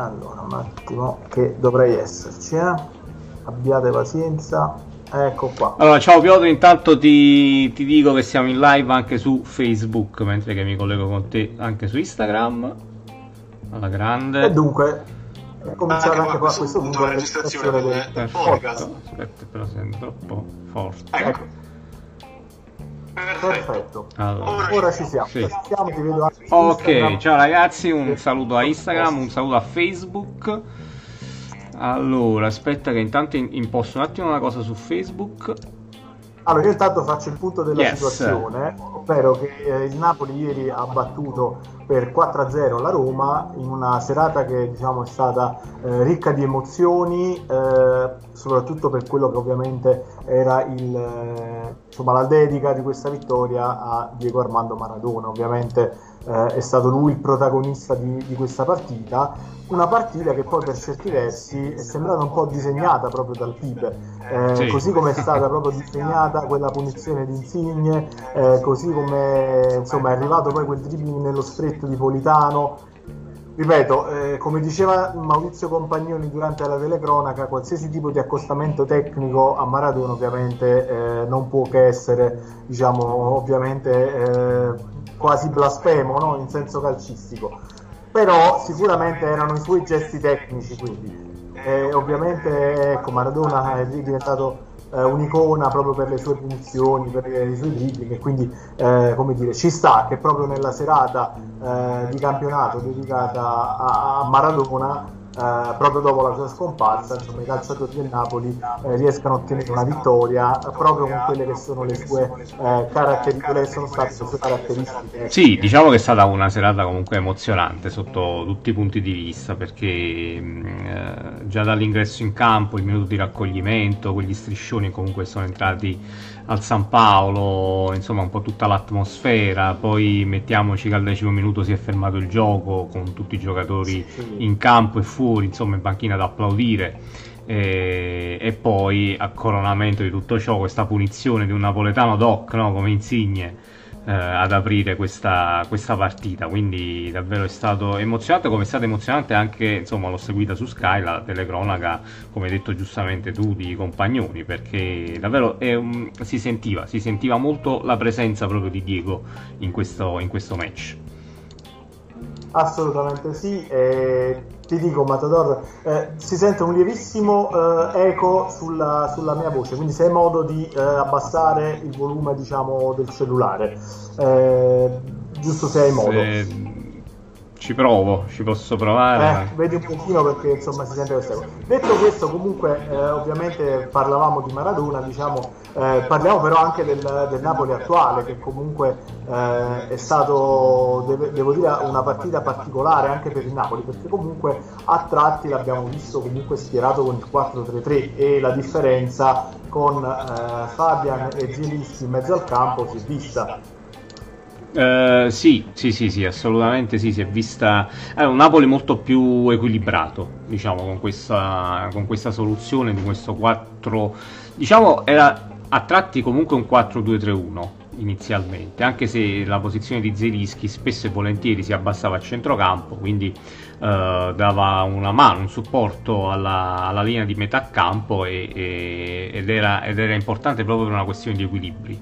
Allora, un attimo, che dovrei esserci, eh? Abbiate pazienza. Ecco qua. Allora, ciao Piotr, intanto ti, ti, dico che siamo in live anche su Facebook, mentre che mi collego con te anche su Instagram. Alla grande. E dunque, è cominciata anche, anche qua a questo punto la registrazione del, del podcast. Aspetta, però sento troppo forte. Ecco. Perfetto. Allora, Ora ci siamo. Sì. siamo ok, ciao ragazzi, un saluto a Instagram, un saluto a Facebook. Allora, aspetta che intanto imposto un attimo una cosa su Facebook. Allora, io intanto faccio il punto della yes. situazione, ovvero che eh, il Napoli ieri ha battuto per 4-0 la Roma in una serata che diciamo, è stata eh, ricca di emozioni, eh, soprattutto per quello che ovviamente era il, eh, insomma, la dedica di questa vittoria a Diego Armando Maradona. Ovviamente eh, è stato lui il protagonista di, di, questa partita, una partita che poi per certi versi è sembrata un po' disegnata proprio dal Pipe, eh, sì. così come è stata proprio disegnata quella punizione di Insigne, eh, così come insomma, è arrivato poi quel dribbling nello stretto di Politano. Ripeto, eh, come diceva Maurizio Compagnoni durante la telecronaca, qualsiasi tipo di accostamento tecnico a Maradona ovviamente eh, non può che essere, diciamo, ovviamente eh, quasi blasfemo no? in senso calcistico, però sicuramente erano i suoi gesti tecnici quindi. E ovviamente ecco, Maradona è diventato eh, un'icona proprio per le sue punizioni, per i suoi dribbling e quindi eh, come dire, ci sta che proprio nella serata eh, di campionato dedicata a, a Maradona eh, proprio dopo la sua scomparsa, insomma, i calciatori del Napoli eh, riescano a ottenere una vittoria proprio con quelle che sono le sue eh, caratteristiche, sono state le sue caratteristiche. Sì, diciamo che è stata una serata comunque emozionante sotto tutti i punti di vista, perché mh, eh, già dall'ingresso in campo, il minuto di raccoglimento, quegli striscioni comunque sono entrati al San Paolo, insomma un po' tutta l'atmosfera, poi mettiamoci che al decimo minuto si è fermato il gioco con tutti i giocatori in campo e fuori, insomma in banchina ad applaudire. E, e, poi a coronamento di tutto ciò questa punizione di un napoletano doc no? come insigne eh, ad aprire questa, questa, partita. Quindi davvero è stato emozionante, come è stato emozionante anche, insomma, l'ho seguita su Sky, la telecronaca, come hai detto giustamente tu, di Compagnoni, perché davvero un, si, sentiva, si sentiva molto la presenza proprio di Diego in questo, in questo match. Assolutamente sì. E ti dico Matador, eh, si sente un lievissimo eh, eco sulla, sulla, mia voce, quindi se hai modo di eh, abbassare il volume diciamo, del cellulare, eh, giusto se hai modo. Se ci provo, ci posso provare. Eh, vedi un pochino perché insomma si sente questa cosa. Detto questo, comunque, eh, ovviamente parlavamo di Maradona, diciamo, eh, parliamo però anche del, del, Napoli attuale, che comunque eh, è stato, deve, devo dire, una partita particolare anche per il Napoli, perché comunque a tratti l'abbiamo visto comunque schierato con il 4-3-3 e la differenza con eh, Fabian e Zielinski in mezzo al campo si è vista Uh, sì, sì, sì, sì, assolutamente sì, si è vista è un Napoli molto più equilibrato, diciamo, con questa, con questa soluzione di questo 4, diciamo, era a tratti comunque un 4-2-3-1 inizialmente, anche se la posizione di Zelischi spesso e volentieri si abbassava a centrocampo, quindi uh, dava una mano, un supporto alla, alla linea di metà campo e, e, ed, era, ed era importante proprio per una questione di equilibri.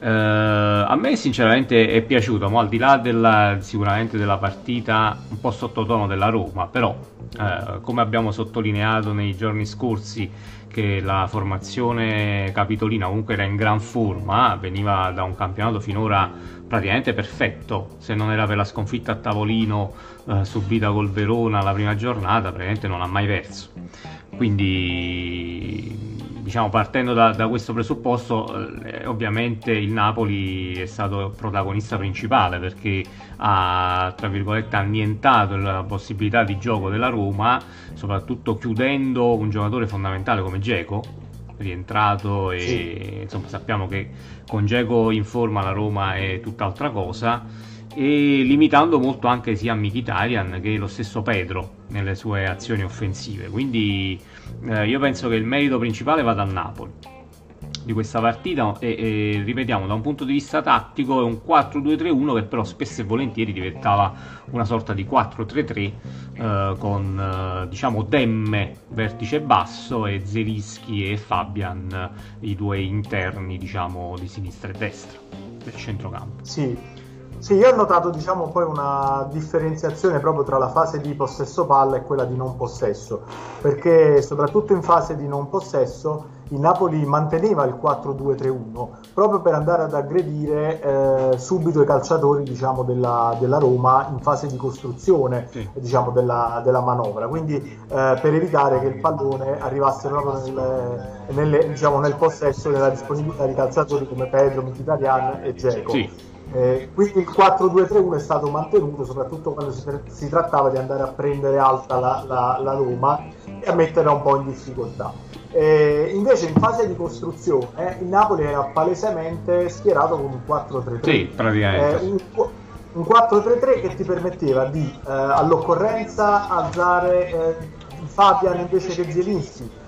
Uh, a me sinceramente è piaciuto, ma al di là della, sicuramente della partita un po' sottotono della Roma, però uh, come abbiamo sottolineato nei giorni scorsi che la formazione capitolina comunque era in gran forma, veniva da un campionato finora praticamente perfetto, se non era per la sconfitta a tavolino uh, subita col Verona la prima giornata, praticamente non ha mai perso. Quindi diciamo, partendo da, da, questo presupposto, eh, ovviamente il Napoli è stato protagonista principale perché ha, tra virgolette, annientato la possibilità di gioco della Roma, soprattutto chiudendo un giocatore fondamentale come Geco, rientrato e sì. insomma sappiamo che con Geco in forma la Roma è tutt'altra cosa e limitando molto anche sia Mkhitaryan che lo stesso Pedro nelle sue azioni offensive quindi eh, io penso che il merito principale vada al Napoli di questa partita e, e, ripetiamo da un punto di vista tattico è un 4-2-3-1 che però spesso e volentieri diventava una sorta di 4-3-3 eh, con eh, diciamo Demme vertice basso e Zelischi e Fabian i due interni diciamo di sinistra e destra del centrocampo. Sì, sì, io ho notato diciamo poi una differenziazione proprio tra la fase di possesso palla e quella di non possesso, perché soprattutto in fase di non possesso il Napoli manteneva il 4-2-3-1 proprio per andare ad aggredire eh, subito i calciatori diciamo, della, della, Roma in fase di costruzione sì. diciamo, della, della, manovra, quindi eh, per evitare che il pallone arrivasse proprio nel, nelle, diciamo, nel possesso della disponibilità di calciatori come Pedro, Mkhitaryan e Dzeko. Sì. Eh, quindi il 4-2-3-1 è stato mantenuto soprattutto quando si, si, trattava di andare a prendere alta la, la, la Roma e a metterla un po' in difficoltà. Eh, invece in fase di costruzione eh, il Napoli era palesemente schierato con un 4-3-3. Sì, praticamente. Eh, un, un 4-3-3 che ti permetteva di eh, all'occorrenza alzare eh, Fabian invece che Zielinski,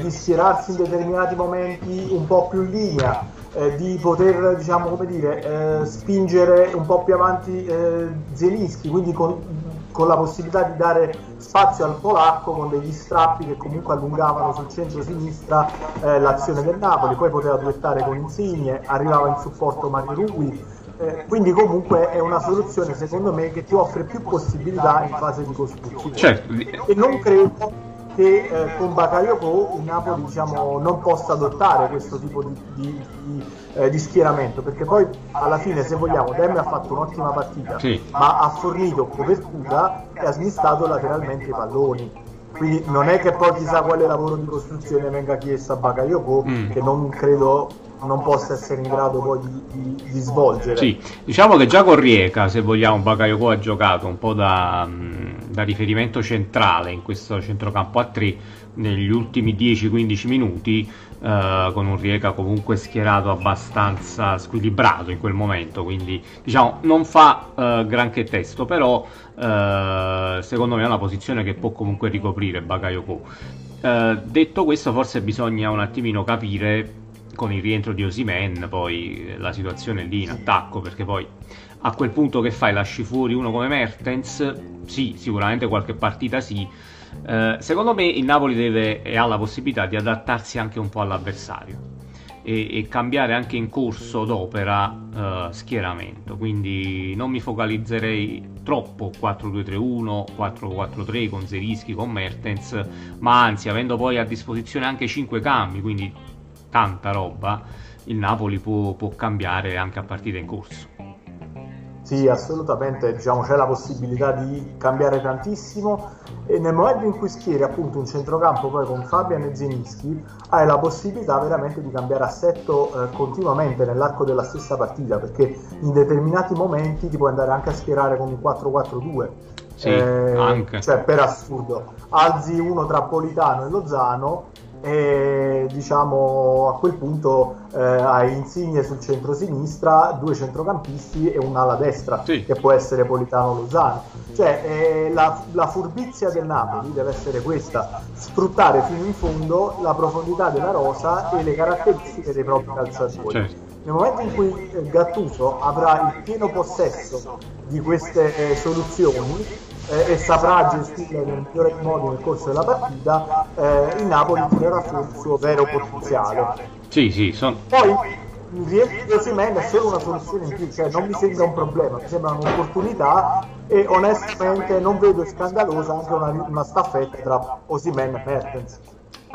di schierarsi in determinati momenti un po' più in linea, eh, di poter diciamo come dire eh, spingere un po' più avanti eh, Zelinski quindi con, con, la possibilità di dare spazio al polacco con degli strappi che comunque allungavano sul centro-sinistra eh, l'azione del Napoli poi poteva duettare con Insigne arrivava in supporto Mario Rui eh, quindi comunque è una soluzione secondo me che ti offre più possibilità in fase di costruzione certo. e non credo che eh, con Bakayoko il Napoli diciamo, non possa adottare questo tipo di, di, di, eh, di, schieramento perché poi alla fine se vogliamo Demme ha fatto un'ottima partita sì. ma ha fornito copertura e ha smistato lateralmente i palloni quindi non è che poi chissà quale lavoro di costruzione venga chiesto a Bakayoko mm. che non credo non possa essere in grado poi di, di, di, svolgere. Sì, diciamo che già con Rieca, se vogliamo, Bakayoko ha giocato un po' da, da, riferimento centrale in questo centrocampo a 3 negli ultimi 10-15 minuti, eh, con un Rieca comunque schierato abbastanza squilibrato in quel momento, quindi diciamo non fa eh, granché testo, però eh, secondo me è una posizione che può comunque ricoprire Bakayoko. Uh, detto questo, forse bisogna un attimino capire con il rientro di Osimen poi la situazione lì in attacco perché poi a quel punto che fai? Lasci fuori uno come Mertens? Sì sicuramente qualche partita sì. Eh, secondo me il Napoli deve e ha la possibilità di adattarsi anche un po' all'avversario e, e cambiare anche in corso d'opera eh, schieramento. Quindi non mi focalizzerei troppo 4-2-3-1 4-4-3 con Zerischi con Mertens ma anzi avendo poi a disposizione anche 5 cambi quindi tanta roba, il Napoli può, può cambiare anche a partita in corso. Sì, assolutamente, diciamo, c'è la possibilità di cambiare tantissimo. E nel momento in cui schieri appunto un centrocampo poi con Fabian e Zenischi hai la possibilità veramente di cambiare assetto eh, continuamente nell'arco della stessa partita perché in determinati momenti ti puoi andare anche a schierare con un 4-4-2 sì, eh, cioè per assurdo. Alzi uno tra Politano e Lozano e diciamo a quel punto eh, hai Insigne sul centro-sinistra, due centrocampisti e un'ala destra sì. che può essere Politano Lozano. Cioè eh, la, la, furbizia del Napoli deve essere questa, sfruttare fino in fondo la profondità della rosa e le caratteristiche dei propri calciatori. Certo. Nel momento in cui eh, Gattuso avrà il pieno possesso di queste eh, soluzioni, eh, e saprà gestire nel migliore modo nel corso della partita, eh, il Napoli tirerà il suo vero potenziale. Sì, sì, son... Poi Osimen è solo una soluzione in più, cioè non mi sembra un problema, mi sembra un'opportunità e onestamente non vedo scandalosa anche una, una staffetta tra Osimen e Mertens.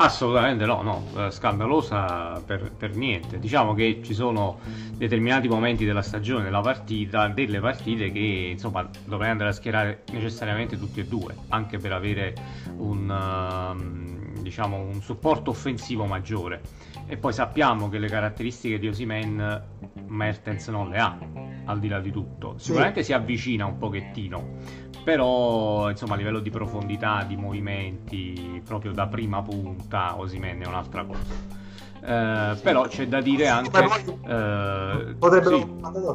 Assolutamente no, no, eh, scandalosa per, per, niente. Diciamo che ci sono determinati momenti della stagione, della partita, delle partite che insomma dovrei andare a schierare necessariamente tutti e due, anche per avere un, uh, diciamo, un supporto offensivo maggiore. E poi sappiamo che le caratteristiche di Osimen Mertens non le ha, al di là di tutto. Sicuramente sì. si avvicina un pochettino, però insomma a livello di profondità, di movimenti, proprio da prima punta, Osimen è un'altra cosa. Eh, sì. Però c'è da dire anche eh, potrebbero, sì.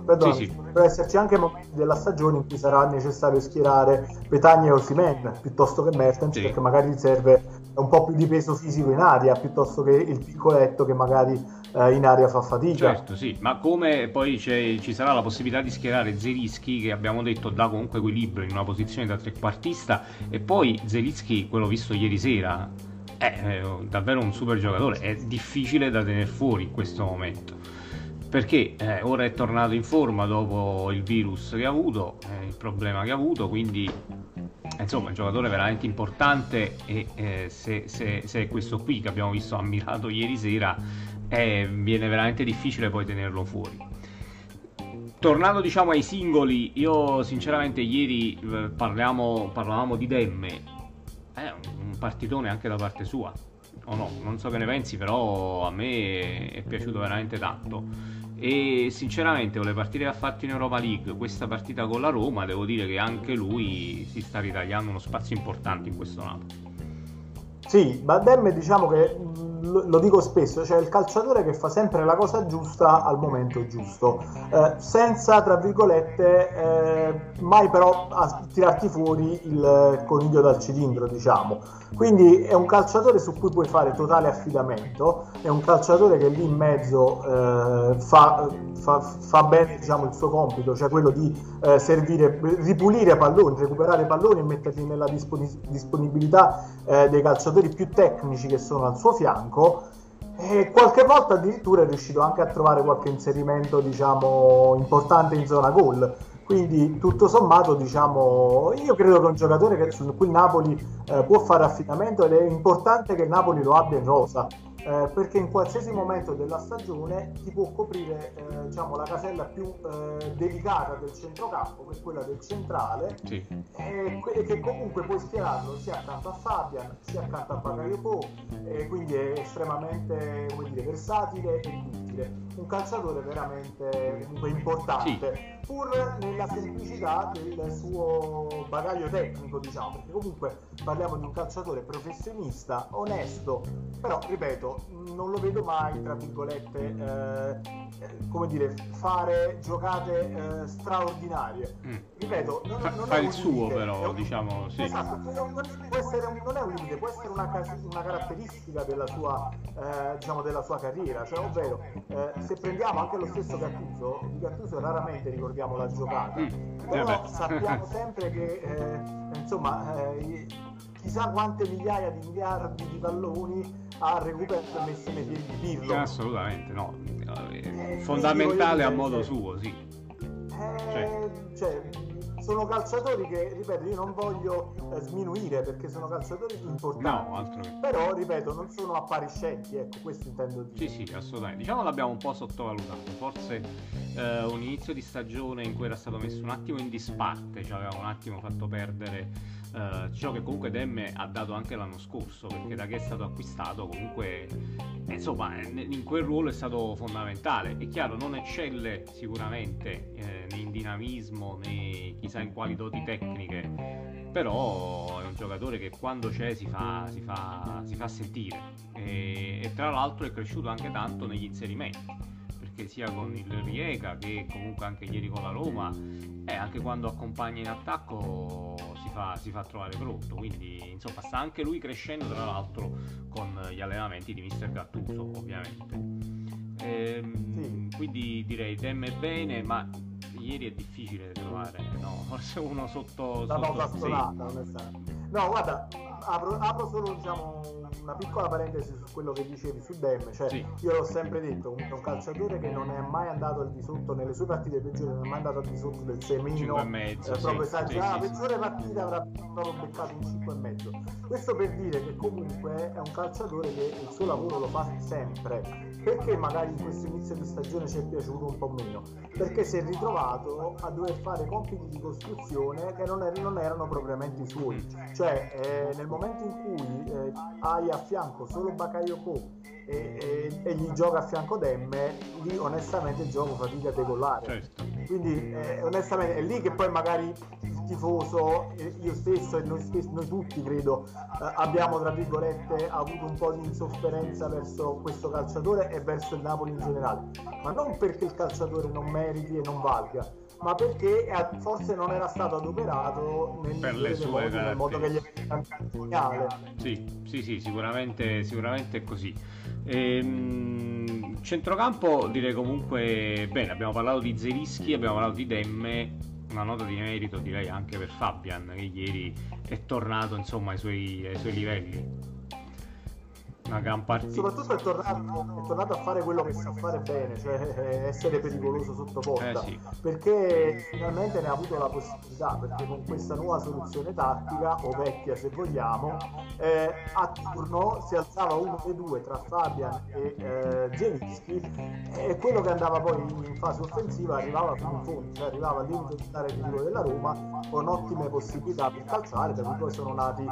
perdona, sì, potrebbero esserci anche momenti della stagione in cui sarà necessario schierare Petagna e Osimen piuttosto che Mertens perché magari serve un po' più di peso fisico in aria piuttosto che il piccoletto che magari eh, in aria fa fatica. Certo, sì, ma come poi ci sarà la possibilità di schierare Zelischi che abbiamo detto dà comunque equilibrio in una posizione da trequartista e poi Zelischi, quello visto ieri sera, è davvero un super giocatore, è difficile da tenere fuori in questo momento perché eh, ora è tornato in forma dopo il virus che ha avuto, eh, il problema che ha avuto, quindi insomma è un giocatore veramente importante e eh, se, se, se, è questo qui che abbiamo visto ammirato ieri sera eh, viene veramente difficile poi tenerlo fuori. Tornando diciamo ai singoli, io sinceramente ieri eh, parliamo, parlavamo di Demme, è un partitone anche da parte sua, o no, non so che ne pensi, però a me è piaciuto veramente tanto. E sinceramente con le partite che ha fatto in Europa League questa partita con la Roma devo dire che anche lui si sta ritagliando uno spazio importante in questo Napoli. Sì, Badem diciamo che lo dico spesso, cioè il calciatore che fa sempre la cosa giusta al momento giusto, eh, senza, tra virgolette, eh, mai però tirarti fuori il coniglio dal cilindro, diciamo. Quindi è un calciatore su cui puoi fare totale affidamento, è un calciatore che lì in mezzo eh, fa, fa, fa, bene diciamo, il suo compito, cioè quello di eh, servire, ripulire palloni, recuperare palloni e metterli nella disponibilità eh, dei calciatori più tecnici che sono al suo fianco e qualche volta addirittura è riuscito anche a trovare qualche inserimento diciamo importante in zona gol. Quindi tutto sommato diciamo io credo che è un giocatore che, su cui Napoli eh, può fare affidamento ed è importante che Napoli lo abbia in rosa eh, perché in qualsiasi momento della stagione ti può coprire eh, diciamo, la casella più eh, delicata del centrocampo, che è quella del centrale, sì. e che comunque puoi schierarlo sia accanto a Fabian sia accanto a Bakayoko, e quindi è estremamente dire, versatile e utile. Un calciatore veramente importante, sì. pur nella semplicità del suo bagaglio tecnico, diciamo, perché comunque parliamo di un calciatore professionista, onesto, però ripeto, non lo vedo mai, tra virgolette, eh, come dire, fare giocate eh, straordinarie. Mm. Ripeto, non, Fa, non fa il suo limite, però, un, diciamo, sì. Esatto, non, un, non, è un limite, può essere una, una caratteristica della sua, eh, diciamo, della sua carriera, cioè, ovvero eh, se prendiamo anche lo stesso Gattuso, di Gattuso raramente ricordiamo la giocata, mm. però sappiamo sempre che, eh, insomma, eh, chissà quante migliaia di miliardi di palloni ha recuperato e messo nei piedi di Pirlo. Assolutamente, no. Eh, fondamentale a modo suo, sì. Eh, cioè. cioè sono calciatori che, ripeto, io non voglio eh, sminuire perché sono calciatori importanti. No, altro che. Però, ripeto, non sono appariscenti, ecco, questo intendo dire. Sì, sì, assolutamente. Diciamo l'abbiamo un po' sottovalutato. Forse eh, un inizio di stagione in cui era stato messo un attimo in disparte, cioè aveva un attimo fatto perdere eh, ciò che comunque Demme ha dato anche l'anno scorso, perché da che è stato acquistato comunque, eh, insomma, in quel ruolo è stato fondamentale. È chiaro, non eccelle sicuramente eh, né in dinamismo né chissà in quali doti tecniche, però è un giocatore che quando c'è si fa, si fa, si fa sentire e, e tra l'altro è cresciuto anche tanto negli inserimenti perché sia con il Riega che comunque anche ieri con la Roma e anche quando accompagna in attacco si fa, si fa trovare pronto quindi insomma sta anche lui crescendo tra l'altro con gli allenamenti di Mister Gattuso ovviamente ehm, sì. quindi direi temme bene ma ieri è difficile trovare no? forse uno sotto, la sotto stonata no guarda apro, apro solo diciamo una piccola parentesi su quello che dicevi su Dem, cioè sì. io l'ho sempre detto, un, un calciatore che non è mai andato al di sotto nelle sue partite peggiori, non è mai andato al di sotto del 6 meno, eh, proprio sì. esagerato, sì, la peggiore partita avrà proprio beccato un 5 e mezzo. Questo per dire che comunque è un calciatore che il suo lavoro lo fa sempre, perché magari in questo inizio di stagione ci è piaciuto un po' meno? Perché si è ritrovato a dover fare compiti di costruzione che non, er- non erano propriamente i suoi, cioè eh, nel momento in cui eh, hai a fianco solo Bakayoko e, e, e, gli gioca a fianco Demme, lì onestamente il gioco fatica a decollare. Certo. Quindi eh, onestamente è lì che poi magari il tifoso, io stesso e noi, stessi, noi tutti credo, eh, abbiamo tra virgolette avuto un po' di insofferenza verso questo calciatore e verso il Napoli in generale, ma non perché il calciatore non meriti e non valga, ma perché eh, forse non era stato adoperato nel, per le sue modi, nel modo che gli è segnale. Sì, sì, sì, sicuramente, sicuramente è così. Ehm, Centrocampo direi comunque bene, abbiamo parlato di Zelischi, abbiamo parlato di Demme, una nota di merito direi anche per Fabian che ieri è tornato insomma ai suoi, ai suoi livelli una gran partita. Soprattutto è tornato, è tornato, a fare quello che sa fare bene, cioè essere pericoloso sotto porta. Eh sì. Perché finalmente ne ha avuto la possibilità, perché con questa nuova soluzione tattica, o vecchia se vogliamo, eh, a turno si alzava uno dei due tra Fabian e eh, Zelinski e quello che andava poi in fase offensiva arrivava fino in fondo, cioè arrivava al limite di dare il della Roma con ottime possibilità per calciare, da cui poi sono nati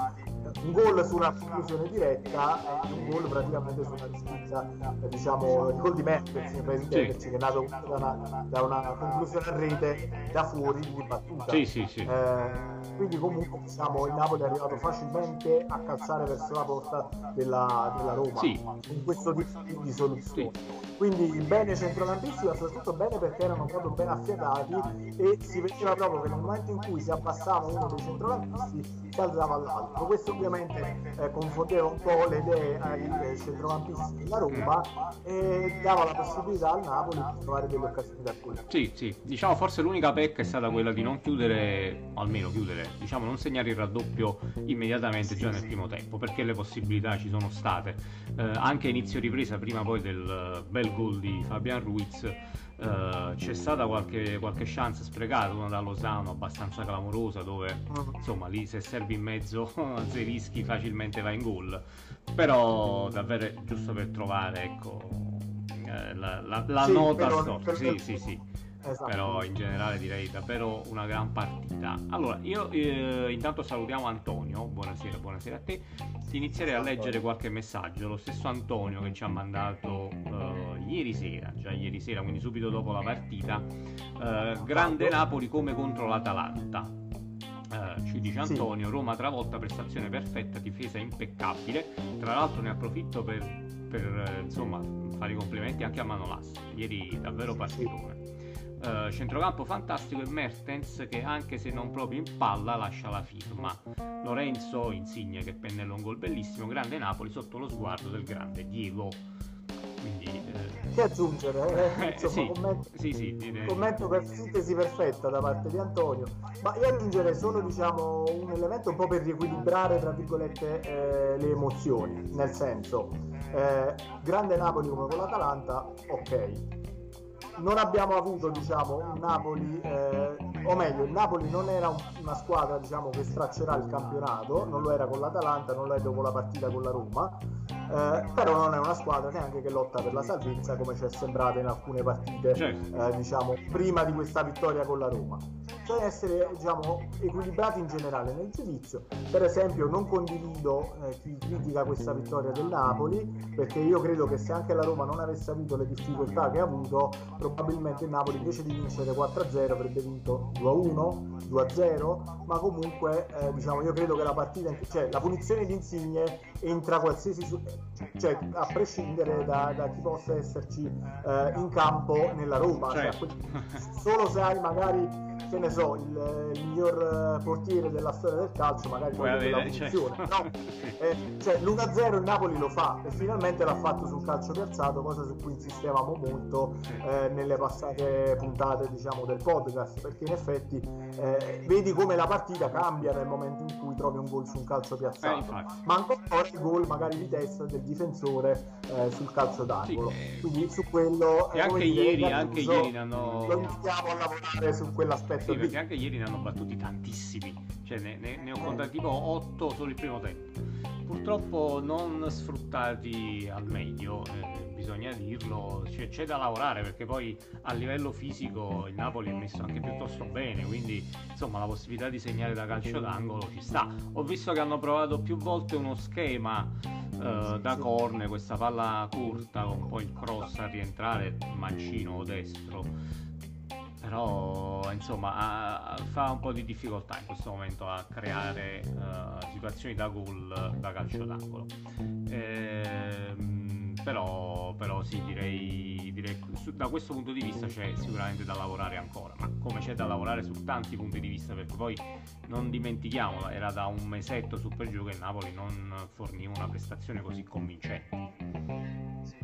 un gol su una conclusione diretta e un gol praticamente su una disputa diciamo il gol di Mertens sì. che è nato da una, da una, conclusione a rete da fuori di battuta sì, sì, sì. Eh, quindi comunque diciamo il Napoli è arrivato facilmente a calzare verso la porta della, della Roma sì. in questo tipo di soluzione sì. quindi bene centrocampisti ma soprattutto bene perché erano proprio ben affiatati e si vedeva proprio che nel momento in cui si abbassava uno dei centrocampisti si alzava all'altro questo ovviamente eh, confondeva un po' le idee ai centrocampisti della Roma e dava la possibilità al Napoli di trovare delle occasioni da qui. Sì, sì, diciamo forse l'unica pecca è stata quella di non chiudere, almeno chiudere, diciamo non segnare il raddoppio immediatamente già nel primo tempo, perché le possibilità ci sono state. Eh, anche inizio ripresa, prima poi del bel gol di Fabian Ruiz, Uh, c'è stata qualche, qualche, chance sprecata, una da Lozano abbastanza clamorosa dove mm. insomma lì se servi in mezzo a Zerischi facilmente va in gol però davvero giusto per trovare ecco eh, la, la, la sì, nota storica. sì sì sì Esatto. però in generale direi davvero una gran partita. Allora, io eh, intanto salutiamo Antonio, buonasera, buonasera a te. Ti inizierei a leggere qualche messaggio, lo stesso Antonio che ci ha mandato uh, ieri sera, già ieri sera, quindi subito dopo la partita, uh, grande Napoli come contro l'Atalanta. Uh, ci dice Antonio, sì. Roma travolta, prestazione perfetta, difesa impeccabile. Tra l'altro ne approfitto per, per insomma, fare i complimenti anche a Manolas. Ieri davvero partitone. Uh, centrocampo fantastico e Mertens che anche se non proprio in palla lascia la firma. Lorenzo Insigne che pennella un gol bellissimo, grande Napoli sotto lo sguardo del grande Diego. Quindi, eh... Che aggiungere? Eh? Insomma, sì, commento, sì, sì, commento per sintesi perfetta da parte di Antonio. Ma io aggiungerei solo diciamo, un elemento un po' per riequilibrare tra virgolette eh, le emozioni. Nel senso, eh, grande Napoli come con l'Atalanta, ok non abbiamo avuto diciamo, un Napoli, eh, o meglio, il Napoli non era un, una squadra diciamo, che straccerà il campionato, non lo era con l'Atalanta, non lo è dopo la partita con la Roma, eh, però non è una squadra neanche che lotta per la salvezza come ci è sembrata in alcune partite certo. eh, diciamo, prima di questa vittoria con la Roma bisogna essere diciamo, equilibrati in generale nel giudizio. Per esempio, non condivido eh, chi critica questa vittoria del Napoli, perché io credo che se anche la Roma non avesse avuto le difficoltà che ha avuto, probabilmente il Napoli invece di vincere 4-0 avrebbe vinto 2-1, 2-0, ma comunque eh, diciamo, io credo che la partita, cioè la punizione di Insigne entra qualsiasi, cioè a prescindere da, da chi possa esserci eh, in campo nella Roma, cioè, certo. solo se hai magari che ne so, il, il miglior eh, portiere della storia del calcio, magari Puoi avere, la funzione. Cioè... No, eh, cioè l'1-0 il Napoli lo fa e finalmente l'ha fatto sul calcio piazzato, cosa su cui insistevamo molto eh, nelle passate puntate diciamo, del podcast, perché in effetti eh, vedi come la partita cambia nel momento in cui trovi un gol su un calcio piazzato, eh, ma ancora il gol magari di testa del difensore eh, sul calcio d'angolo. Sì, quindi su quello... E anche ieri, anche ieri hanno... Lo invitiamo a lavorare su quell'aspetto sì, perché anche ieri ne hanno battuti tantissimi, cioè ne, ne, ne ho contati tipo 8 solo il primo tempo. Purtroppo non sfruttati al meglio, eh, bisogna dirlo, cioè, c'è da lavorare perché poi a livello fisico il Napoli è messo anche piuttosto bene, quindi insomma la possibilità di segnare da calcio d'angolo ci sta. Ho visto che hanno provato più volte uno schema uh, da corne, questa palla corta con poi il cross a rientrare mancino destro però insomma ha, fa un po' di difficoltà in questo momento a creare uh, situazioni da gol da calcio d'angolo ehm, però, però sì direi, direi da questo punto di vista c'è sicuramente da lavorare ancora ma come c'è da lavorare su tanti punti di vista perché poi non dimentichiamolo era da un mesetto su per giù che Napoli non forniva una prestazione così convincente.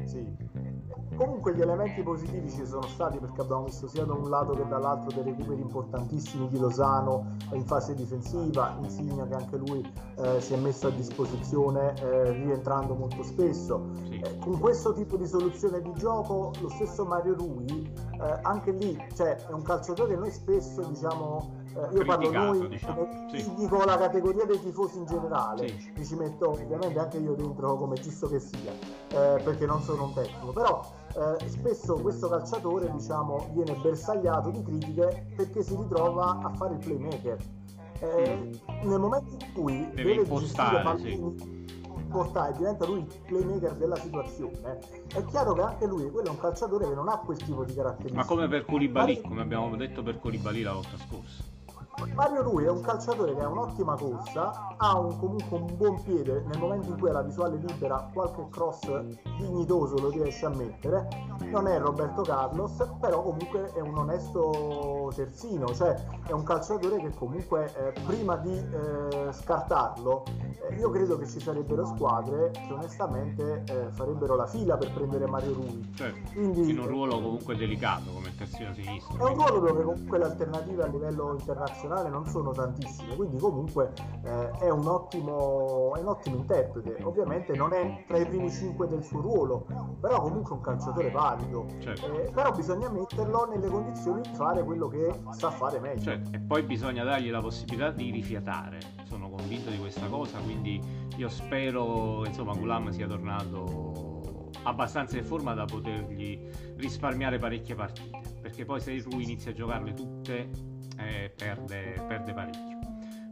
Sì Comunque gli elementi positivi ci sono stati perché abbiamo visto sia da un lato che dall'altro dei recuperi importantissimi di Lozano in fase difensiva, Insigna che anche lui eh, si è messo a disposizione eh, rientrando molto spesso. Sì. Eh, con questo tipo di soluzione di gioco lo stesso Mario Rui, eh, anche lì cioè, è un calciatore che noi spesso diciamo eh, io parlo noi, diciamo. sì. dico la categoria dei tifosi in generale, sì. mi ci metto ovviamente anche io dentro come giusto che sia, eh, perché non sono un tecnico, però eh, spesso questo calciatore diciamo, viene bersagliato di critiche perché si ritrova a fare il playmaker. Eh, mm. Nel momento in cui deve, deve impostare, pallini, sì portare diventa lui il playmaker della situazione è chiaro che anche lui quello è un calciatore che non ha quel tipo di caratteristiche ma come per Koulibaly come abbiamo detto per Koulibaly la volta scorsa Mario Rui è un calciatore che ha un'ottima corsa, ha un, comunque un buon piede, nel momento in cui è la visuale libera qualche cross dignitoso lo riesce a mettere, non è Roberto Carlos, però comunque è un onesto terzino, cioè è un calciatore che comunque eh, prima di eh, scartarlo eh, io credo che ci sarebbero squadre che onestamente eh, farebbero la fila per prendere Mario Rui. Certo, Quindi, in un ruolo comunque delicato come terzino sinistro. È un ruolo dove comunque le alternative a livello internazionale nazionale non sono tantissime, quindi comunque eh, è, un ottimo, è, un ottimo, interprete. Ovviamente non è tra i primi cinque del suo ruolo, però comunque è un calciatore valido. Certo. Eh, però bisogna metterlo nelle condizioni di fare quello che sa fare meglio. Certo. E poi bisogna dargli la possibilità di rifiatare. Sono convinto di questa cosa, quindi io spero insomma Gulam sia tornato abbastanza in forma da potergli risparmiare parecchie partite perché poi se lui inizia a giocarle tutte eh, perde, perde parecchio.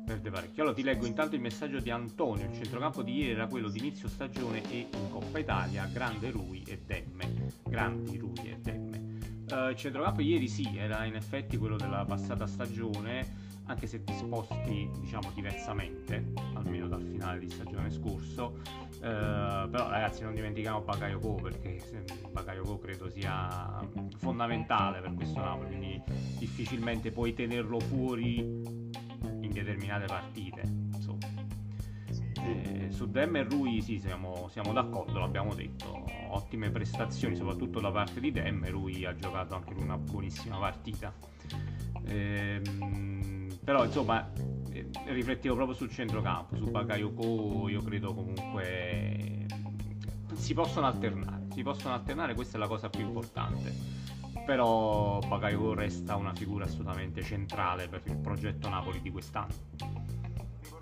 Perde parecchio. Allora ti leggo intanto il messaggio di Antonio. Il centrocampo di ieri era quello di inizio stagione e in Coppa Italia, grande Rui e Demme. Grandi Rui e Demme. Uh, il centrocampo ieri sì, era in effetti quello della passata stagione anche se disposti diciamo diversamente, almeno dal finale di stagione scorso. Eh, però ragazzi non dimentichiamo Bakayoko perché Bakayoko credo sia fondamentale per questo Napoli, quindi difficilmente puoi tenerlo fuori in determinate partite. Insomma. Eh, su Dem e Rui sì, siamo, siamo, d'accordo, l'abbiamo detto, ottime prestazioni soprattutto da parte di Dem, Rui ha giocato anche in una buonissima partita. Ehm, però insomma eh, riflettevo proprio sul centrocampo, su Bakayoko io credo comunque si possono alternare, si possono alternare, questa è la cosa più importante. Però Bakayoko resta una figura assolutamente centrale per il progetto Napoli di quest'anno.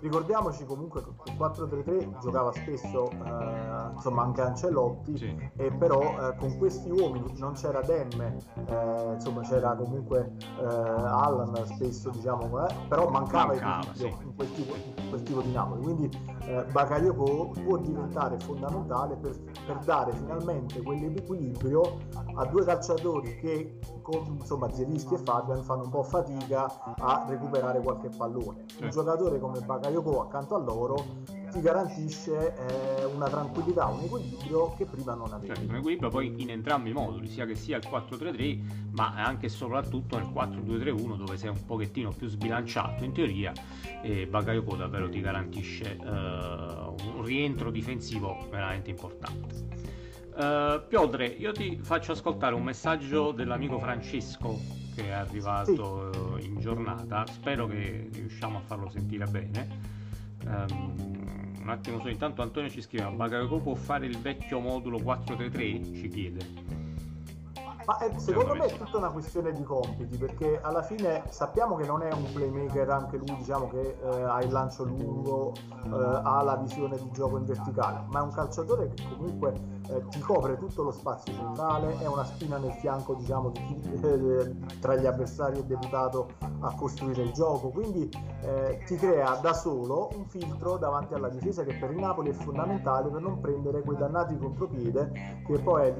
Ricordiamoci comunque che il 4-3-3 giocava spesso eh, insomma anche Ancelotti, sì. e però eh, con questi uomini non c'era Demme, eh, insomma c'era comunque eh, Allan spesso diciamo, eh, però mancava, mancava equilibrio sì. in, quel tipo, in, quel tipo, di Napoli. Quindi eh, Bakayoko può diventare fondamentale per, per dare finalmente quell'equilibrio a due calciatori che con insomma Zielinski e Fabian fanno un po' fatica a recuperare qualche pallone. Un giocatore come Bakayoko accanto a loro ti garantisce eh, una tranquillità, un equilibrio che prima non avevi. Certo, un equilibrio poi in entrambi i moduli, sia che sia il 4-3-3, ma anche e soprattutto nel 4-2-3-1 dove sei un pochettino più sbilanciato in teoria e Bakayoko davvero ti garantisce uh, un rientro difensivo veramente importante. Uh, Piotre, io ti faccio ascoltare un messaggio dell'amico Francesco che è arrivato sì. in giornata. Spero che riusciamo a farlo sentire bene. Um, un attimo solo, intanto Antonio ci scrive: Bakayoko può fare il vecchio modulo 433? Ci chiede. Ma è, eh, secondo me è tutta una questione di compiti, perché alla fine sappiamo che non è un playmaker anche lui, diciamo che eh, ha il lancio lungo, eh, ha la visione di gioco in verticale, ma è un calciatore che comunque eh, ti copre tutto lo spazio centrale, è una spina nel fianco, diciamo, di chi eh, tra gli avversari è deputato a costruire il gioco, quindi eh, ti crea da solo un filtro davanti alla difesa che per il Napoli è fondamentale per non prendere quei dannati contropiede che poi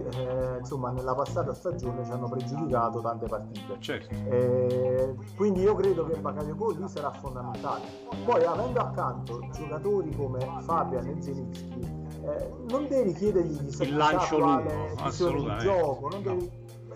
insomma nella passata stagione stagione ci hanno pregiudicato tante partite. Certo. Eh, quindi io credo che Bakayoko lì sarà fondamentale. Poi avendo accanto giocatori come Fabian e Zelinski, eh, non devi chiedergli di il lancio lungo. Di gioco, non devi,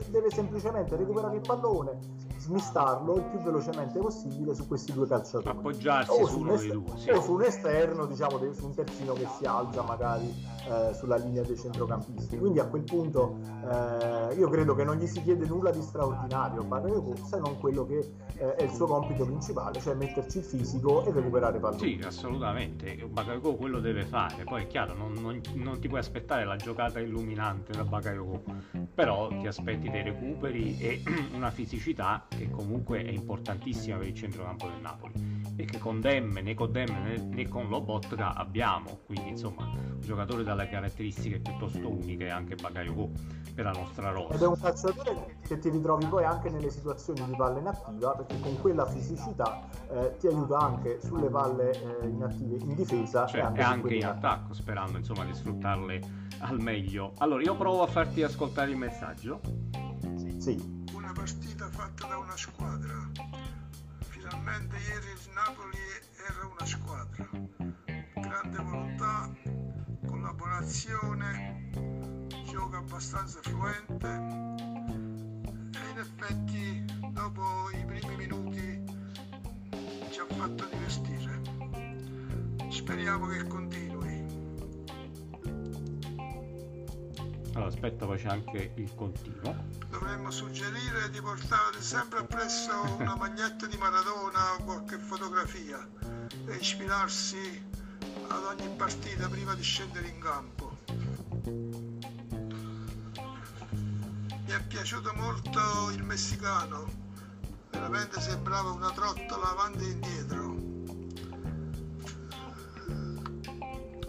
deve semplicemente recuperare il pallone, smistarlo il più velocemente possibile su questi due calciatori. Appoggiarsi o su uno dei due. Sì. O su un esterno, diciamo, su un terzino che si alza magari eh, sulla linea dei centrocampisti. Quindi a quel punto eh, io credo che non gli si chiede nulla di straordinario a Bakayoko se non quello che eh, è il suo compito principale, cioè metterci il fisico e recuperare pallone. Sì, assolutamente. Bakayoko quello deve fare. Poi è chiaro, non, non, non ti puoi aspettare la giocata illuminante da Bakayoko, però ti aspetti dei recuperi e una fisicità che comunque è importantissima per il centrocampo del Napoli e che con Demme né con Demme né, con Lobotka abbiamo quindi insomma un giocatore dalle caratteristiche piuttosto uniche anche Bakayoko per la nostra rosa. Ed è un calciatore che ti ritrovi poi anche nelle situazioni di palla inattiva perché con quella fisicità eh, ti aiuta anche sulle palle eh, inattive in difesa cioè, e anche, anche in attacco sperando insomma di sfruttarle al meglio. Allora io provo a farti ascoltare il messaggio. Sì. una partita fatta da una squadra. Finalmente ieri il Napoli era una squadra. Grande volontà collaborazione gioco abbastanza fluente. E in effetti dopo i primi minuti ci ha fatto divertire. Speriamo che continui aspetta poi c'è anche il continuo. Dovremmo suggerire di portare sempre appresso una maglietta di Maradona o qualche fotografia e ispirarsi ad ogni partita prima di scendere in campo. Mi è piaciuto molto il messicano, veramente sembrava una trottola avanti e indietro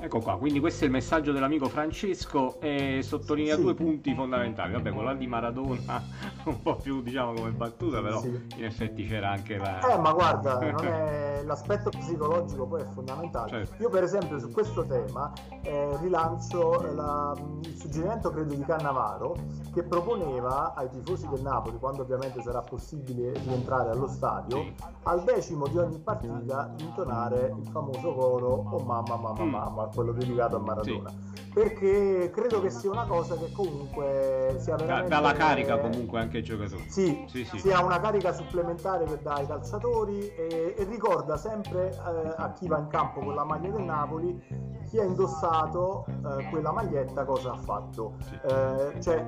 Ecco qua, quindi questo è il messaggio dell'amico Francesco e sottolinea sì. due punti fondamentali. Vabbè, quello di Maradona un po' più diciamo come battuta, però sì. in effetti c'era anche la... Eh, ma guarda, è... l'aspetto psicologico poi è fondamentale. Certo. Io per esempio su questo tema eh, rilancio la... il suggerimento credo di Cannavaro che proponeva ai tifosi del Napoli, quando ovviamente sarà possibile rientrare allo stadio, al decimo di ogni partita intonare il famoso coro Oh mamma mamma mm. mamma quello dedicato a Maradona. Sì. Perché credo che sia una cosa che comunque sia veramente... Dà la carica comunque anche ai giocatori. Sì, sì, sì. sia una carica supplementare che dà ai calciatori e, e ricorda sempre eh, a chi va in campo con la maglia del Napoli chi ha indossato eh, quella maglietta cosa ha fatto. Eh, cioè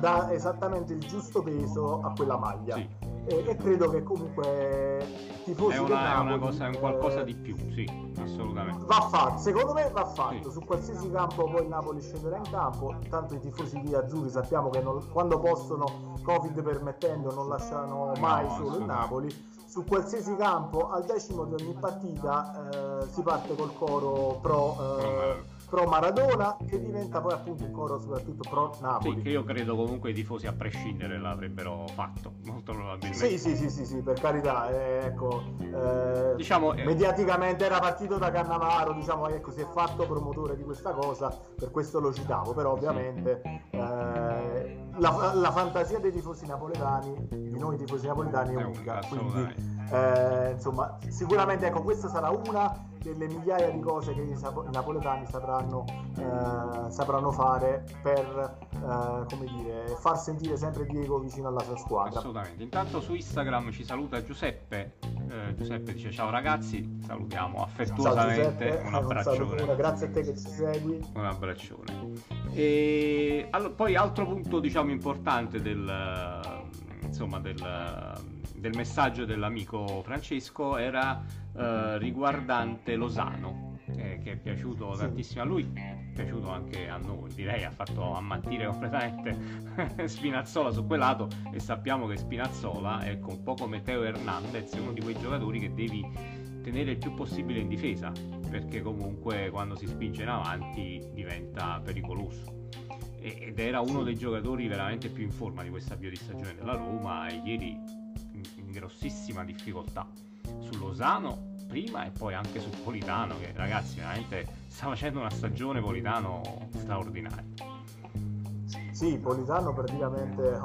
dà esattamente il giusto peso a quella maglia. Sì. E, e credo che comunque tifosi è una, Napoli, è una cosa, è un qualcosa eh, di più, sì, assolutamente. Va fatto, secondo me va fatto. Sì. Su qualsiasi campo poi Napoli scenderà in campo. Tanto i tifosi di azzurri sappiamo che non, quando possono, Covid permettendo, non lasciano mai no, solo il Napoli. Su qualsiasi campo, al decimo di ogni partita, eh, si parte col coro pro. Eh, pro Maradona che diventa poi appunto il coro soprattutto pro Napoli. Sì, che io credo comunque i tifosi a prescindere l'avrebbero fatto, molto probabilmente. Sì, sì, sì, sì, sì per carità, eh, ecco, eh, diciamo, eh, mediaticamente era partito da Cannavaro, diciamo, ecco, si è fatto promotore di questa cosa, per questo lo citavo, però ovviamente eh, la, la, fantasia dei tifosi napoletani, di noi tifosi napoletani è unica, quindi eh, insomma, sicuramente ecco, questa sarà una delle migliaia di cose che i, napoletani sapranno, eh, sapranno fare per eh, come dire, far sentire sempre Diego vicino alla sua squadra. Assolutamente. Intanto su Instagram ci saluta Giuseppe. Eh, Giuseppe dice ciao ragazzi, salutiamo affettuosamente. Ciao, un abbraccione. Un grazie a te che ci segui. Un abbraccione. E allora, poi altro punto diciamo importante del insomma del del messaggio dell'amico Francesco era eh, riguardante Losano, eh, che è piaciuto tantissimo a lui, è piaciuto anche a noi, direi ha fatto ammattire completamente Spinazzola su quel lato e sappiamo che Spinazzola è un po' come Teo Hernandez, è uno di quei giocatori che devi tenere il più possibile in difesa, perché comunque quando si spinge in avanti diventa pericoloso. Ed era uno dei giocatori veramente più in forma di questa avvio di stagione della Roma e ieri grossissima difficoltà su Lozano prima e poi anche su Politano che ragazzi veramente sta facendo una stagione Politano straordinaria. Sì, Politano praticamente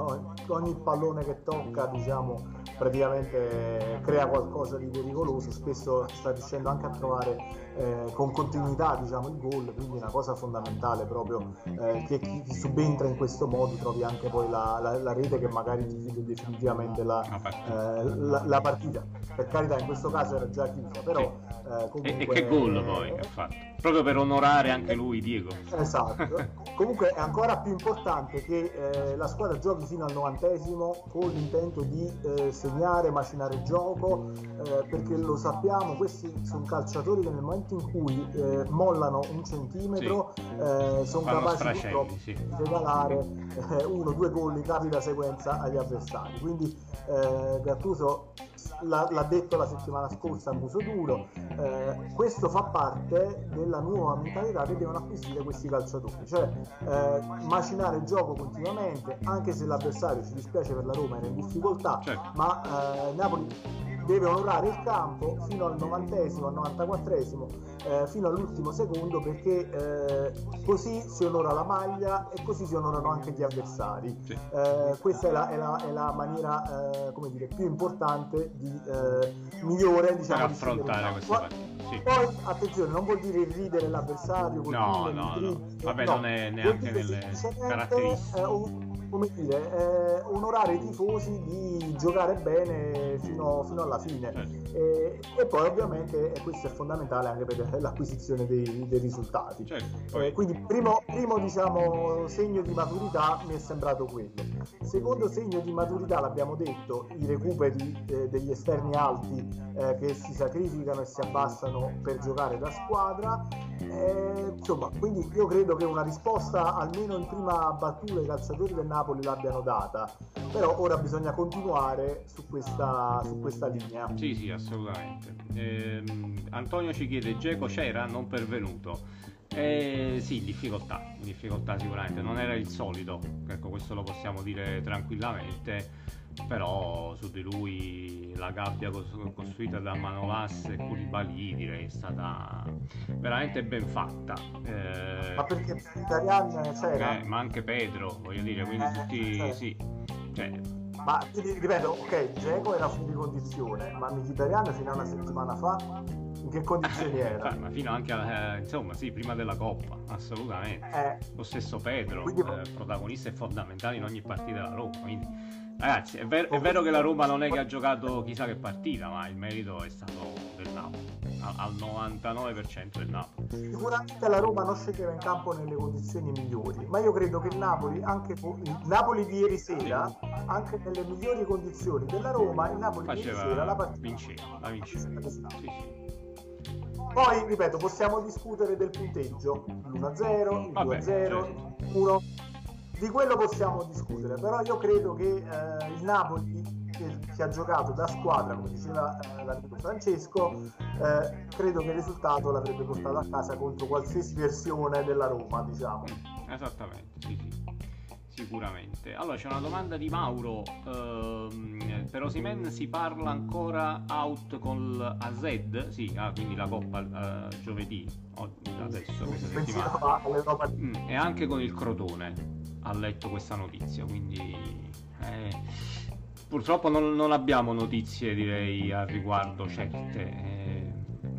ogni pallone che tocca diciamo praticamente crea qualcosa di pericoloso, spesso sta riuscendo anche a trovare eh, con continuità diciamo, il gol, quindi una cosa fondamentale proprio eh, che chi, chi, subentra in questo modo trovi anche poi la, la, la rete che magari ti chiude definitivamente la, eh, la, la, partita. Per carità in questo caso era già chiusa, però eh, comunque... E, e che gol poi ha fatto? Proprio per onorare anche lui Diego. Esatto. comunque è ancora più importante che eh, la squadra giochi fino al novantesimo con l'intento di eh, segnare, macinare gioco, perché lo sappiamo, questi sono calciatori che nel momento in cui eh, mollano un centimetro sì. eh, sono capaci sì. di regalare eh, uno o due gol in rapida sequenza agli avversari quindi eh, Gattuso l'ha, l'ha, detto la settimana scorsa a muso duro eh, questo fa parte della nuova mentalità che devono acquisire questi calciatori cioè eh, macinare il gioco continuamente anche se l'avversario ci dispiace per la Roma era in difficoltà certo. ma Napoli deve onorare il campo fino al novantesimo, al 94esimo, eh, fino all'ultimo secondo perché eh, così si onora la maglia e così si onorano anche gli avversari. Sì. Eh, questa è la, è la, è la maniera eh, come dire, più importante, di, eh, migliore diciamo, per affrontare queste partite. Sì. Poi attenzione, non vuol dire ridere l'avversario, no, no, no. Vabbè, no. non è neanche nelle caratteristiche. Eh, come dire, eh, onorare i tifosi di giocare bene fino, fino alla fine. Certo. E, e, poi ovviamente e questo è fondamentale anche per l'acquisizione dei, dei risultati. Certo, eh, quindi primo, primo diciamo, segno di maturità mi è sembrato quello. Secondo segno di maturità l'abbiamo detto, i recuperi eh, degli esterni alti eh, che si sacrificano e si abbassano per giocare da squadra. Eh, insomma, quindi io credo che una risposta almeno in prima battuta i calciatori del Napoli l'abbiano data, però ora bisogna continuare su questa, su questa linea. Sì, sì, assolutamente. Eh, Antonio ci chiede, Geco c'era? Non pervenuto. Eh, sì, difficoltà, difficoltà sicuramente, non era il solito, ecco questo lo possiamo dire tranquillamente però su di lui la gabbia costruita da Manolas e Koulibaly direi è stata veramente ben fatta eh, ma perché Mkhitaryan c'era? Eh, ma anche Pedro voglio dire quindi eh, tutti certo. sì cioè, ma ripeto ok Dzeko era fuori condizione ma Mkhitaryan fino a una settimana fa in che condizioni era? ma fino anche a, eh, insomma sì prima della Coppa assolutamente. Eh, lo stesso Pedro quindi... eh, protagonista e fondamentale in ogni partita della Roma quindi Ragazzi, è, ver- è, vero che la Roma non è che ha giocato chissà che partita, ma il merito è stato del Napoli, al 99% del Napoli. Sicuramente la Roma non scendeva in campo nelle condizioni migliori, ma io credo che il Napoli, anche il Napoli di ieri sera, anche nelle migliori condizioni della Roma, il Napoli Faceva, di ieri sera la partita vinceva, la vinceva. Sì, sì. Poi, ripeto, possiamo discutere del punteggio, l'1-0, il 2-0, certo. 1 di quello possiamo discutere, però io credo che eh, il Napoli che, che, ha giocato da squadra, come diceva eh, l'amico Francesco, eh, credo che il risultato l'avrebbe portato a casa contro qualsiasi versione della Roma, diciamo. Esattamente, sì, sì. Sicuramente. Allora c'è una domanda di Mauro. Ehm, per Osimen si parla ancora out con l'AZ? Sì, ah, quindi la coppa eh, giovedì, adesso, questa settimana. Mm, e anche con il Crotone ha letto questa notizia, quindi eh, purtroppo non, non, abbiamo notizie direi al riguardo certe. Eh,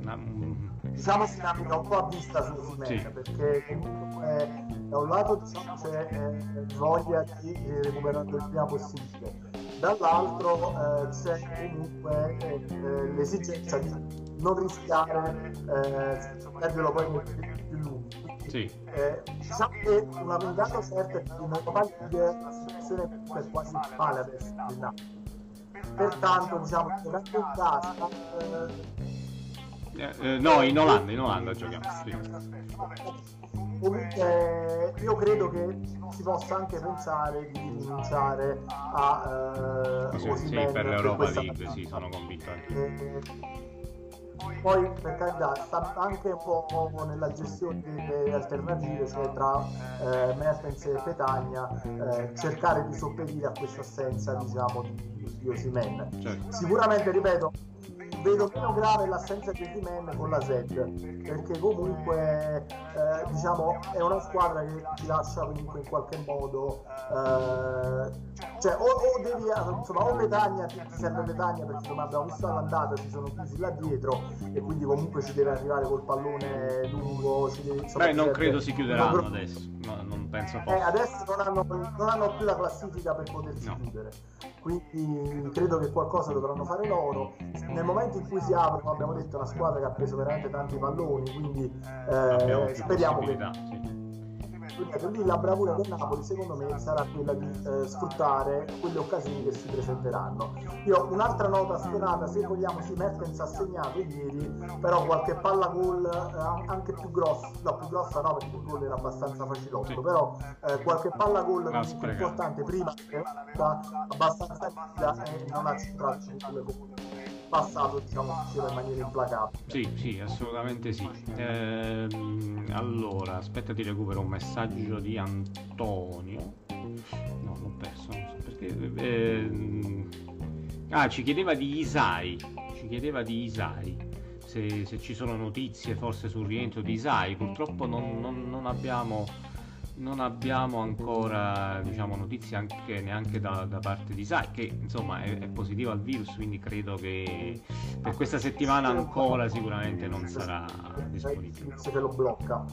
un... Diciamo si naviga un po' a vista su Osimhen sì. perché comunque da un lato diciamo, c'è eh, voglia di recuperare il prima possibile, dall'altro eh, c'è comunque eh, l'esigenza di non rischiare eh, perderlo poi molto più lungo sì. Eh, diciamo che una vendata certa di una League la situazione è quasi male adesso pertanto diciamo che anche in casa eh, eh, no in Olanda in Olanda giochiamo sì. comunque io credo che si possa anche pensare di rinunciare a eh, sì, sì, per l'Europa League sì sono convinto anche eh, poi per carità sta anche un po' nella gestione delle alternative, cioè tra eh, Mertens e Petagna, eh, cercare di sopperire a questa assenza diciamo, di, di Osimen. Certo. Sicuramente, ripeto, vedo meno grave l'assenza di Osimhen con la Z perché comunque eh, diciamo è una squadra che ti lascia comunque in qualche modo eh, cioè o, o, devi insomma o Petagna ti, ti serve Petagna perché come abbiamo visto all'andata si sono chiusi là dietro e quindi comunque ci deve arrivare col pallone lungo deve, insomma, beh non credo si chiuderanno adesso no, non penso eh, adesso non hanno, non hanno, più la classifica per potersi no. chiudere quindi credo che qualcosa dovranno fare loro. Nel momento in cui si apre come abbiamo detto una squadra che ha preso veramente tanti palloni quindi eh, speriamo che sì quindi la bravura del Napoli secondo me sarà quella di eh, sfruttare quelle occasioni che si presenteranno. Io un'altra nota stonata, se vogliamo, si Mertens ha segnato ieri, però qualche palla gol eh, anche più grossa, no più grossa no perché il gol era abbastanza facilotto, sì. però eh, qualche palla gol ah, importante prima abbastanza rapida e non ha centrato sulle passato diciamo in maniera implacabile. Sì sì assolutamente sì. Ehm, allora aspetta ti recupero un messaggio di Antonio. No l'ho perso non so perché. Ehm... ah ci chiedeva di Isai. Ci chiedeva di Isai. Se, se, ci sono notizie forse sul rientro di Isai. Purtroppo non, non, non abbiamo non abbiamo ancora diciamo, notizie anche, neanche da, da, parte di Sai che insomma è, è positivo al virus quindi credo che per questa settimana ancora sicuramente non sarà disponibile se lo blocca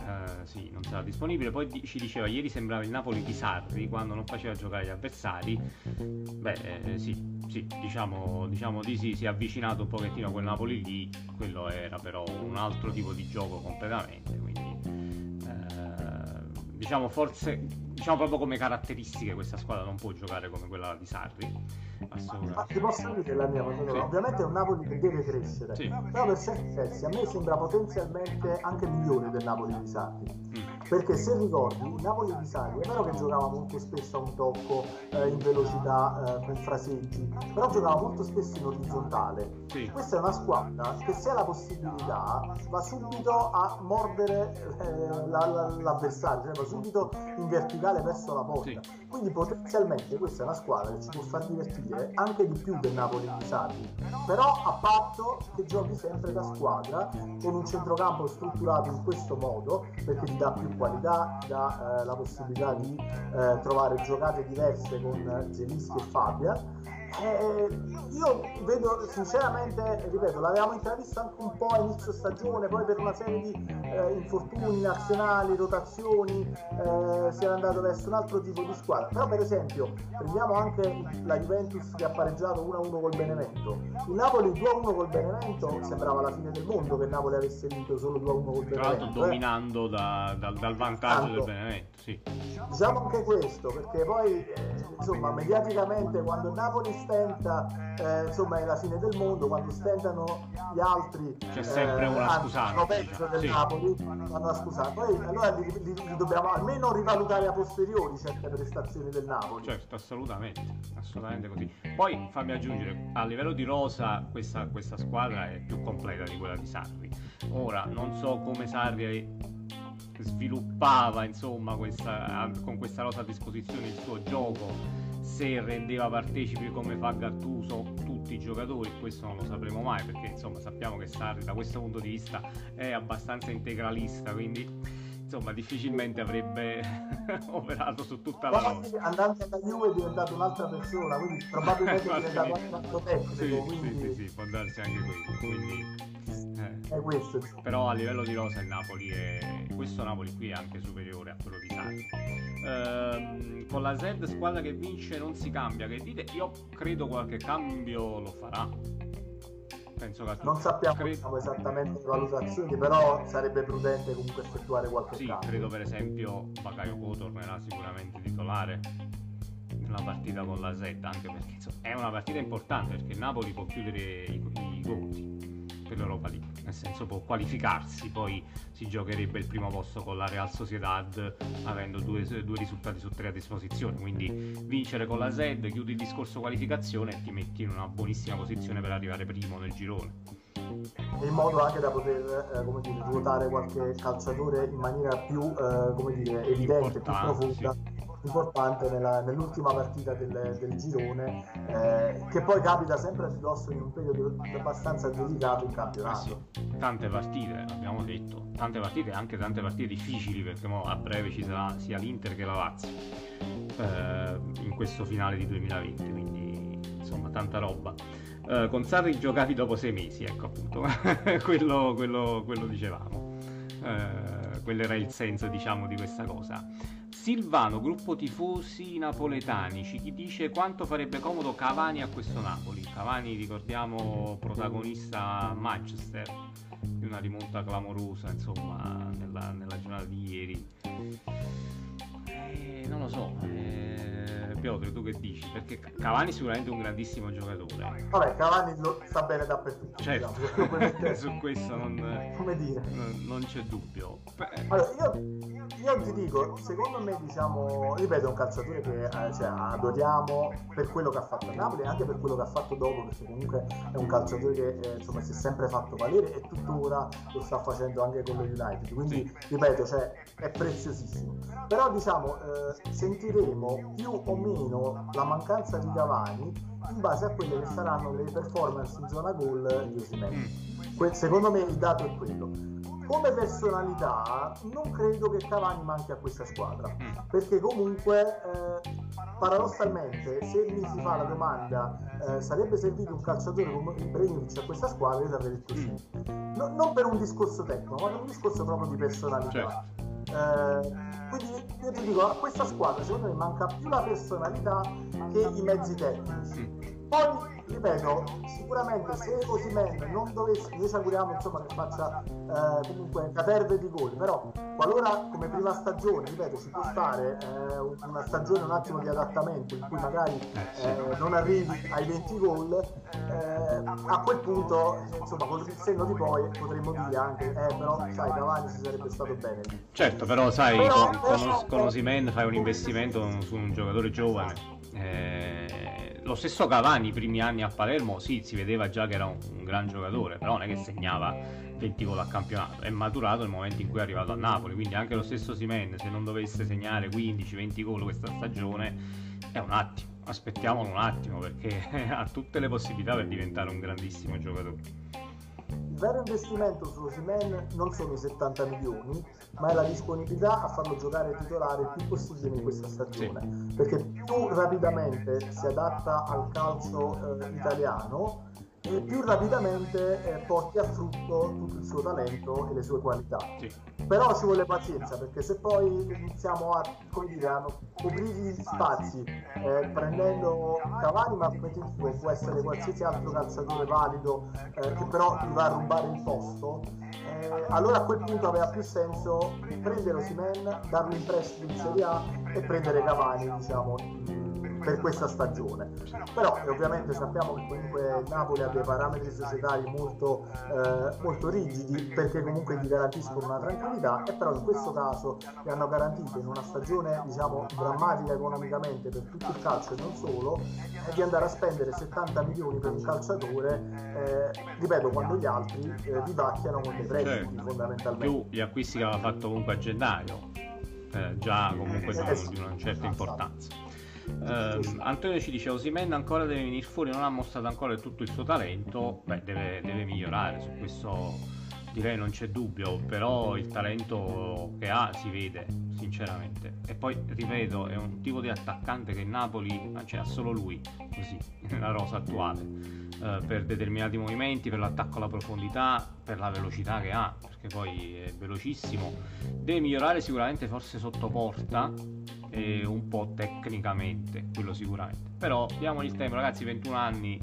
Uh, sì, non sarà disponibile. Poi di- ci diceva ieri sembrava il Napoli di Sarri quando non faceva giocare gli avversari. Beh, eh, sì, sì diciamo, diciamo, di sì, si è avvicinato un pochettino a quel Napoli lì. Quello era però un altro tipo di gioco completamente. Quindi diciamo forse diciamo proprio come caratteristiche questa squadra non può giocare come quella di Sarri assolutamente ma ti posso dire la mia sì. ovviamente è un Napoli che deve crescere sì. però per certi versi a me sembra potenzialmente anche migliore del Napoli di Sarri mm. Perché se ricordi il Napoli di Sarri è vero che giocava molto spesso a un tocco eh, in velocità eh, con fraseggi però giocava molto spesso in orizzontale sì. questa è una squadra che se ha la possibilità va subito a mordere eh, la, la, l'avversario cioè va subito in verticale verso la porta. Sì. Quindi potenzialmente questa è una squadra che ci può far divertire anche di più del Napoli di Sarri. Però a patto che giochi sempre da squadra con un centrocampo strutturato in questo modo perché ti dà più qualità, dà eh, la possibilità di eh, trovare giocate diverse con Zelischi e Fabia eh, io vedo sinceramente, ripeto, l'avevamo intravisto anche un po' a inizio stagione, poi per una serie di eh, infortuni nazionali, rotazioni, eh, si era andato verso un altro tipo di squadra. Però per esempio, prendiamo anche la Juventus che ha pareggiato 1-1 col Benevento. Il Napoli 2-1 col Benevento sembrava la fine del mondo che il Napoli avesse vinto solo 2-1 col Benevento. Tra l'altro eh. dominando da, da, dal vantaggio Tanto. del Benevento, sì. Diciamo anche questo, perché poi eh, insomma mediaticamente quando il Napoli stenta eh, insomma è la fine del mondo quando stentano gli altri c'è sempre eh, una scusante peggio del sì. Napoli vanno scusare. Poi allora li, li, li, dobbiamo almeno rivalutare a posteriori certe prestazioni del Napoli. Certo assolutamente assolutamente così. Poi fammi aggiungere a livello di rosa questa, questa squadra è più completa di quella di Sarri. Ora non so come Sarri sviluppava insomma questa, con questa rosa a disposizione il suo gioco se rendeva partecipi come fa Gattuso tutti i giocatori questo non lo sapremo mai perché insomma sappiamo che Sarri da questo punto di vista è abbastanza integralista quindi insomma difficilmente avrebbe operato su tutta la rosa andando alla Juve è diventato un'altra persona quindi probabilmente è diventato un altro tecnico sì, quindi... sì, sì, sì, può darsi anche questo quindi eh. È questo. Però a livello di rosa il Napoli è. Questo Napoli qui è anche superiore a quello di Sarri. Ehm, con la Z squadra che vince non si cambia. Che dite? Io credo qualche cambio lo farà. Penso che non sappiamo cre... esattamente le valutazioni, però sarebbe prudente comunque effettuare qualche sì, cambio. credo per esempio Bakayoko tornerà sicuramente titolare nella partita con la Z, anche perché insomma, è una partita importante perché il Napoli può chiudere i, i conti per l'Europa League, nel senso può qualificarsi, poi si giocherebbe il primo posto con la Real Sociedad avendo due, due risultati su tre a disposizione, quindi vincere con la Z, chiudi il discorso qualificazione e ti metti in una buonissima posizione per arrivare primo nel girone. In modo anche da poter eh, come dire, ruotare qualche calciatore in maniera più eh, come dire, evidente, più profonda. sì importante nella, nell'ultima partita del, del girone, eh, che poi capita sempre a ridosso in un periodo abbastanza delicato in campionato. Eh sì, tante partite, abbiamo detto, tante partite, anche tante partite difficili, perché a breve ci sarà sia l'Inter che la Lazio eh, in questo finale di 2020, quindi insomma tanta roba. Uh, con Sarri giocavi dopo sei mesi, ecco appunto, quello, quello, quello dicevamo. Uh, quello era il senso, diciamo, di questa cosa. Silvano, gruppo tifosi napoletani, ci dice quanto farebbe comodo Cavani a questo Napoli. Cavani, ricordiamo, protagonista Manchester di una rimonta clamorosa, insomma, nella, nella giornata di ieri. Eh, non lo so. Eh Piotr, tu che dici? Perché Cavani è sicuramente un grandissimo giocatore. Vabbè, Cavani lo sta bene dappertutto. Certo, diciamo, su questo non, Come dire? non, non c'è dubbio. Allora, io, io, ti dico, secondo me, diciamo, ripeto, è un calciatore che eh, cioè, adoriamo per quello che ha fatto a Napoli e anche per quello che ha fatto dopo, perché comunque è un calciatore che eh, insomma, si è sempre fatto valere e tuttora lo sta facendo anche con lo United. Quindi, sì. ripeto, cioè, è preziosissimo. Però, diciamo, eh, sentiremo più o meno meno la mancanza di Cavani in base a quelle che saranno le performance in zona gol di Osimhen. Mm. Secondo me il dato è quello. Come personalità non credo che Cavani manchi a questa squadra, mm. perché comunque eh, paradossalmente se mi si fa la domanda eh, sarebbe servito un calciatore come Ibrahimovic a questa squadra, io avrei detto sì. No, non per un discorso tecnico, ma per un discorso proprio di personalità. Certo. Eh, quindi io ti dico, a questa squadra secondo me manca più la personalità che i mezzi tecnici. Poi, ripeto, sicuramente se Osimen non dovesse, noi ci auguriamo insomma, che faccia eh, comunque caterve di gol, però qualora come prima stagione, ripeto, ci può stare eh, una stagione un attimo di adattamento in cui magari eh, eh non arrivi ai 20 gol, eh, a quel punto, insomma, con il senno di poi potremmo dire anche, eh, però sai, Cavani ci sarebbe stato bene. Certo, però sai, però, con, con, con Osimen fai un investimento su un giocatore giovane. Eh, lo stesso Cavani i primi anni a Palermo sì, si vedeva già che era un, un gran giocatore, però non è che segnava 20 gol a campionato, è maturato nel momento in cui è arrivato a Napoli, quindi anche lo stesso Simen se non dovesse segnare 15-20 gol questa stagione è un attimo, aspettiamolo un attimo perché ha tutte le possibilità per diventare un grandissimo giocatore vero investimento su Osimen non sono i 70 milioni, ma è la disponibilità a farlo giocare titolare il più possibile in questa stagione, sì. perché più rapidamente si adatta al calcio eh, italiano e più rapidamente eh, porti a frutto tutto il suo talento e le sue qualità. Sì. Però ci vuole pazienza perché se poi iniziamo a, dire, a coprire gli spazi eh, prendendo Cavani, ma come ti dico, può essere qualsiasi altro calciatore valido eh, che però ti va a rubare il posto, eh, allora a quel punto aveva più senso prendere Osimen, darlo in prestito in Serie A e prendere Cavani, diciamo, per questa stagione. Però ovviamente sappiamo che comunque Napoli ha dei parametri societari molto, eh, molto rigidi perché comunque gli garantiscono una tranquillità e però in questo caso gli hanno garantito in una stagione diciamo drammatica economicamente per tutto il calcio e non solo eh, di andare a spendere 70 milioni per un calciatore eh, ripeto quando gli altri eh, vivacchiano con dei prestiti certo. fondamentalmente più gli acquisti che aveva fatto comunque a gennaio eh, già comunque eh, di una certa importanza Uh, Antonio ci dice Osimen ancora deve venire fuori, non ha mostrato ancora tutto il suo talento, beh deve, deve migliorare, su questo direi non c'è dubbio, però il talento che ha si vede sinceramente. E poi ripeto, è un tipo di attaccante che Napoli, cioè ha solo lui, così, nella rosa attuale, uh, per determinati movimenti, per l'attacco alla profondità, per la velocità che ha, perché poi è velocissimo. Deve migliorare sicuramente forse sotto porta, e un po' tecnicamente, quello sicuramente. Però diamogli il tempo, ragazzi, 21 anni.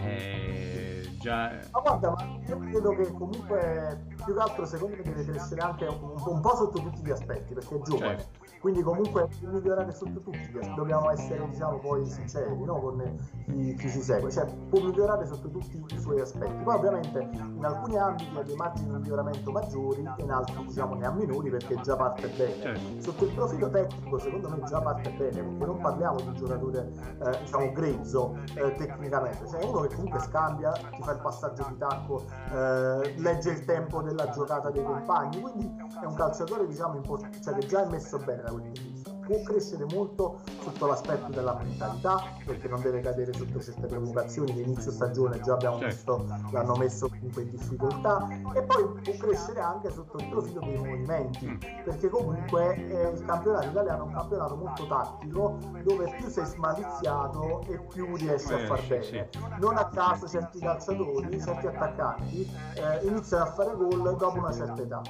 Eh, già... Ma guarda, ma io credo che comunque più che altro secondo me deve crescere anche un, un po' sotto tutti gli aspetti, perché è giovane. Certo quindi comunque migliorare sotto tutti dobbiamo essere diciamo poi sinceri no? con chi, chi, ci segue cioè può migliorare sotto tutti i suoi aspetti poi ovviamente in alcuni ambiti ha dei margini di miglioramento maggiori e in altri diciamo ne ha minori perché già parte bene certo. sotto il profilo tecnico secondo me già parte bene perché non parliamo di un giocatore eh, diciamo grezzo eh, tecnicamente cioè uno che comunque scambia ti fa il passaggio di tacco eh, legge il tempo della giocata dei compagni quindi è un calciatore diciamo import- cioè, che già è messo bene da quel punto di. Può crescere molto sotto l'aspetto della mentalità, perché non deve cadere sotto certe provocazioni che inizio stagione già abbiamo certo. visto l'hanno messo comunque in difficoltà e poi può crescere anche sotto il profilo dei movimenti, mm. perché comunque eh, il campionato italiano è un campionato molto tattico dove più sei smaliziato e più riesci a far bene. Non a caso certi calciatori, certi attaccanti eh, iniziano a fare gol dopo una certa età.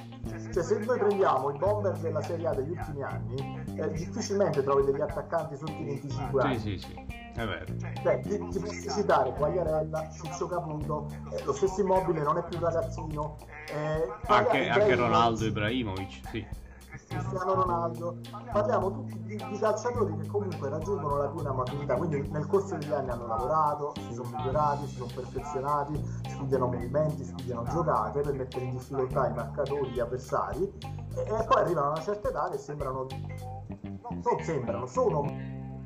Cioè se noi prendiamo i bomber della Serie A degli ultimi anni, eh, difficilmente trovi degli attaccanti sotto i 25 anni. Sì, sì, sì. È vero. Cioè, ti, ti posso citare Quagliarella, Ciccio Caputo, eh, lo stesso immobile non è più ragazzino. Eh, anche, anche Ronaldo Ibrahimovic, sì. Cristiano Ronaldo, parliamo tutti di, di, calciatori che comunque raggiungono la piena maturità, quindi nel corso degli anni hanno lavorato, si sono migliorati, si sono perfezionati, studiano movimenti, studiano giocate per mettere in difficoltà i marcatori, gli avversari e, e poi arrivano a una certa età che sembrano, non sembrano, sono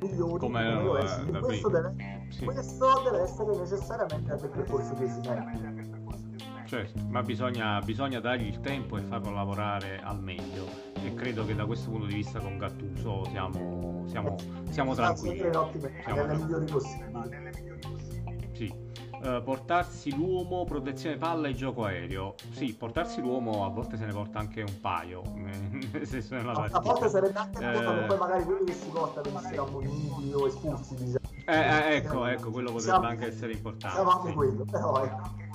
migliori come, come eh, questo, deve, sì. questo deve essere necessariamente anche il percorso di esimenti certo, ma bisogna, bisogna, dargli il tempo e farlo lavorare al meglio e credo che da questo punto di vista con Gattuso siamo, siamo, siamo tranquilli. Siamo nelle migliori possibili. Sì. Uh, portarsi l'uomo, protezione palla e gioco aereo. Sì, portarsi l'uomo a volte se ne porta anche un paio. Nel senso nella a volte sarebbe anche eh... poi magari quelli che si porta venissero ammoniti o espulsi. Diciamo. Eh, eh, ecco, ecco, quello potrebbe siamo, anche essere importante. Siamo anche sì. quello, però ecco.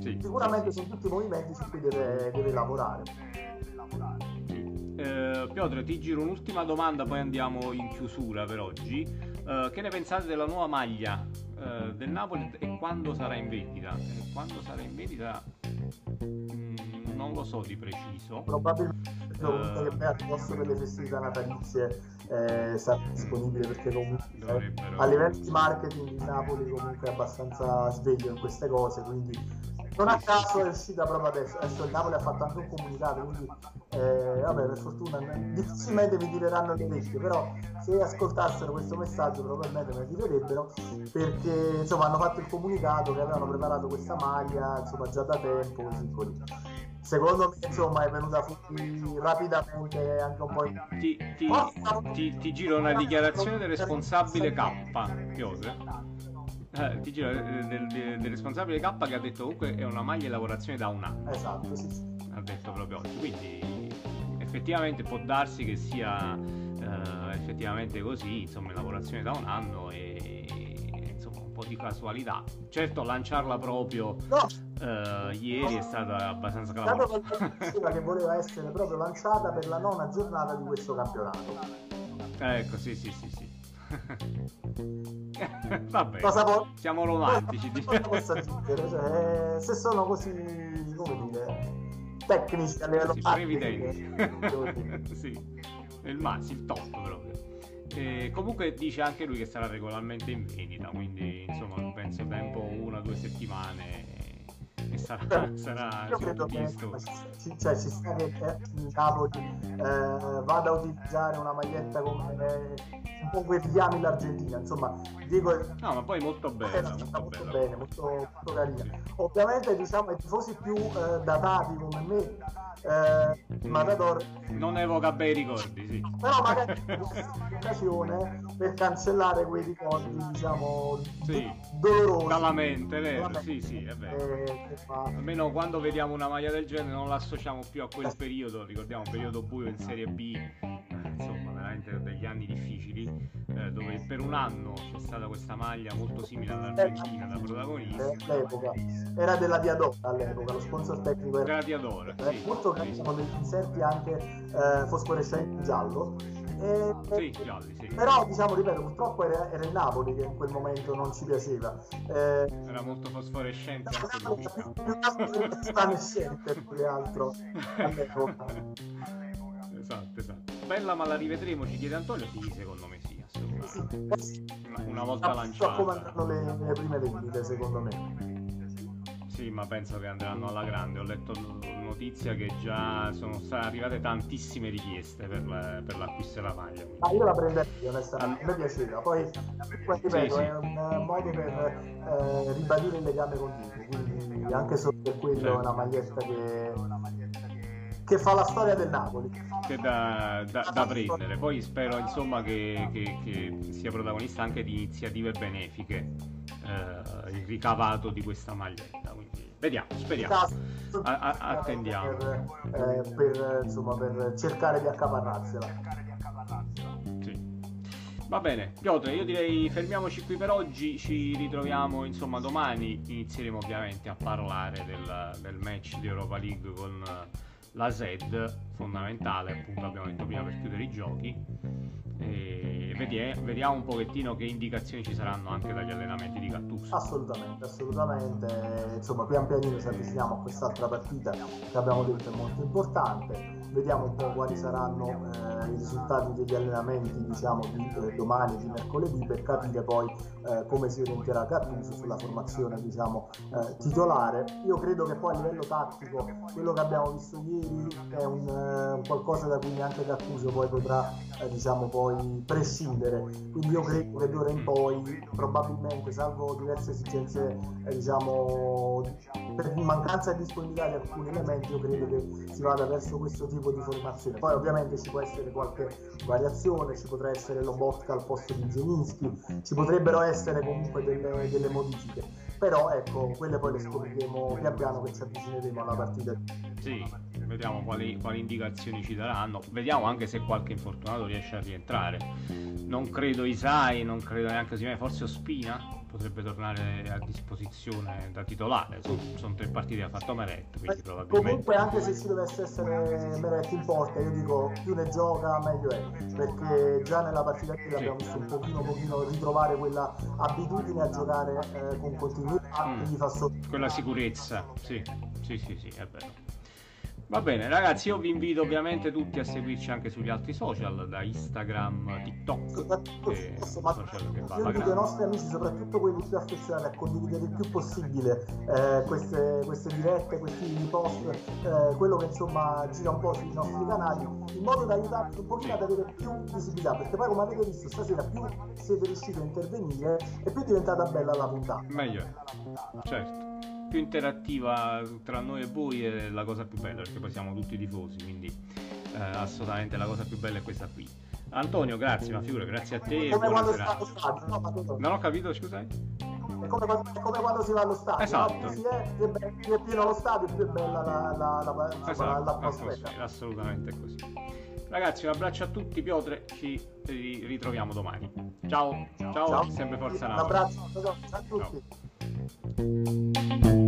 Sì. Sicuramente sono tutti movimenti su cui deve, deve lavorare. Eh, Piotr, ti giro un'ultima domanda, poi andiamo in chiusura per oggi. Eh, che ne pensate della nuova maglia eh, del Napoli e quando sarà in vendita? Eh, quando sarà in vendita mm, non lo so di preciso. Probabilmente uh, che al posto delle festività natalizie eh, sarà disponibile perché comunque a livello di marketing Napoli comunque è abbastanza sveglio in queste cose, quindi non a caso è uscita proprio adesso. Adesso il Napoli ha fatto anche un comunicato, quindi eh, vabbè, per fortuna difficilmente mi tireranno le orecchie, però se ascoltassero questo messaggio probabilmente me ne tirerebbero perché insomma hanno fatto il comunicato che avevano preparato questa maglia insomma già da tempo così così. Secondo me insomma è venuta fuori rapidamente anche un po' in... ti, ti, ti, ti giro una dichiarazione del responsabile K, Piotr eh, ti giro eh, del, del, responsabile K che ha detto comunque è una maglia in lavorazione da un anno. Esatto, sì, sì. Ha detto proprio oggi. Quindi effettivamente può darsi che sia eh, effettivamente così, insomma, in lavorazione da un anno e insomma un po' di casualità. Certo, lanciarla proprio no. eh, ieri è stata abbastanza clamorosa. che voleva essere proprio lanciata per la nona giornata di questo campionato. Ecco, sì, sì, sì, sì. Vabbè, cosa po- siamo romantici. Cosa posso aggiungere? Cioè, se sono così, come dire, tecnici a livello sì, evidenti. sì, il massimo, il top proprio. E comunque dice anche lui che sarà regolarmente in vendita, quindi insomma penso tempo una o due settimane e sarà, sarà io credo che ci, cioè, ci sta che il Napoli eh, vada a utilizzare una maglietta come un po' quei richiami l'Argentina insomma dico no ma poi molto bene molto, molto bella. bene molto, molto carina ovviamente diciamo i tifosi più eh, datati come me eh, Matador. Non evoca bei ricordi sì. però magari è un'occasione per cancellare quei ricordi diciamo sì. dolorosi. Dalla mente vero? Sì sì è vero. Eh, almeno quando vediamo una maglia del genere non l'associamo più a quel periodo. Ricordiamo un periodo buio in Serie B. Insomma veramente degli anni difficili eh, dove per un anno c'è stata questa maglia molto simile all'Argentina da protagonista all'epoca era della Diadora all'epoca lo sponsor tecnico era, era Diadora eh, sì, molto carino sì. con degli inserti anche eh, fosforescenti giallo e, sì, gialli, sì. Però diciamo, ripeto, purtroppo era, era, il Napoli che in quel momento non ci piaceva. Eh, era molto fosforescente. Era Spanescente più che altro esatto, esatto. Bella ma la rivedremo, ci chiede Antonio, sì, secondo me sì, assolutamente. Sì, una, una volta lanciata. come andranno le, le prime vendite, secondo me. Sì, ma penso che andranno alla grande. Ho letto notizia che già sono state arrivate tantissime richieste per, la, per l'acquisto della maglia. Ah, io la prenderei onestamente, a me piaceva. Poi, ripeto, sì, sì. è un modo per eh, ribadire il legame con Dico, quindi anche solo per quello certo. è una maglietta che che fa la storia del Napoli. Che da, da, da prendere. Poi spero insomma che, che, che, sia protagonista anche di iniziative benefiche eh, il ricavato di questa maglietta. Quindi vediamo, speriamo. A, a, attendiamo. Per, eh, per, insomma, per cercare di accaparrarsela. Va bene, Piotr, io direi fermiamoci qui per oggi, ci ritroviamo insomma domani, inizieremo ovviamente a parlare del, del match di Europa League con la SED fondamentale, appunto abbiamo detto prima per chiudere i giochi. E vediamo un pochettino che indicazioni ci saranno anche dagli allenamenti di Gattuso. Assolutamente, assolutamente. Insomma, pian pianino ci avviciniamo a quest'altra partita che abbiamo detto è molto importante vediamo un po' quali saranno eh, i risultati degli allenamenti diciamo di eh, domani di mercoledì per capire poi eh, come si orienterà Gattuso sulla formazione diciamo eh, titolare. Io credo che poi a livello tattico quello che abbiamo visto ieri è un, eh, qualcosa da cui neanche Gattuso poi potrà eh, diciamo poi prescindere. Quindi io credo che d'ora in poi probabilmente salvo diverse esigenze diciamo per mancanza di disponibilità di alcuni elementi io credo che si vada verso questo tipo tipo di formazione. Poi ovviamente ci può essere qualche variazione, ci potrà essere Lobotka al posto di Zelinski, ci potrebbero essere comunque delle, delle modifiche. Però ecco, quelle poi le scopriremo pian piano che ci avvicineremo alla partita. Sì, vediamo quali, quali indicazioni ci daranno. Vediamo anche se qualche infortunato riesce a rientrare. Non credo Isai, non credo neanche Simone, forse Ospina potrebbe tornare a disposizione da titolare. Sono, sono tre partite che ha fatto Meret, quindi probabilmente... Comunque anche se ci dovesse essere Meret in porta, io dico più ne gioca meglio è, perché già nella partita qui l'abbiamo visto un pochino, pochino ritrovare quella abitudine a giocare eh, con continuità, mm. gli fa sotto... Quella sicurezza, sì, sì, sì, sì, è vero. Va bene, ragazzi, io vi invito ovviamente tutti a seguirci anche sugli altri social, da Instagram, TikTok, che social che va alla grande. i nostri amici, soprattutto quelli più affezionati, a condividere il più possibile eh, queste, queste, dirette, questi post, eh, quello che insomma gira un po' sui nostri canali, in modo da aiutarci un pochino ad avere più visibilità, perché poi come avete visto stasera più siete riusciti a intervenire e più è diventata bella la puntata. Meglio, certo più interattiva tra noi e voi è la cosa più bella perché poi siamo tutti tifosi quindi eh, assolutamente la cosa più bella è questa qui. Antonio grazie ma figura grazie a te come quando si va allo stadio no, non ho capito scusai è come, è come, quando si va allo stadio esatto. no? più, è, più, è, più è pieno lo stadio più è bella la, la, la, esatto, l'atmosfera assolutamente così. Ragazzi un abbraccio a tutti Piotre ci ritroviamo domani. Ciao ciao, ciao. sempre Forza Napoli. un abbraccio a tutti. Ciao.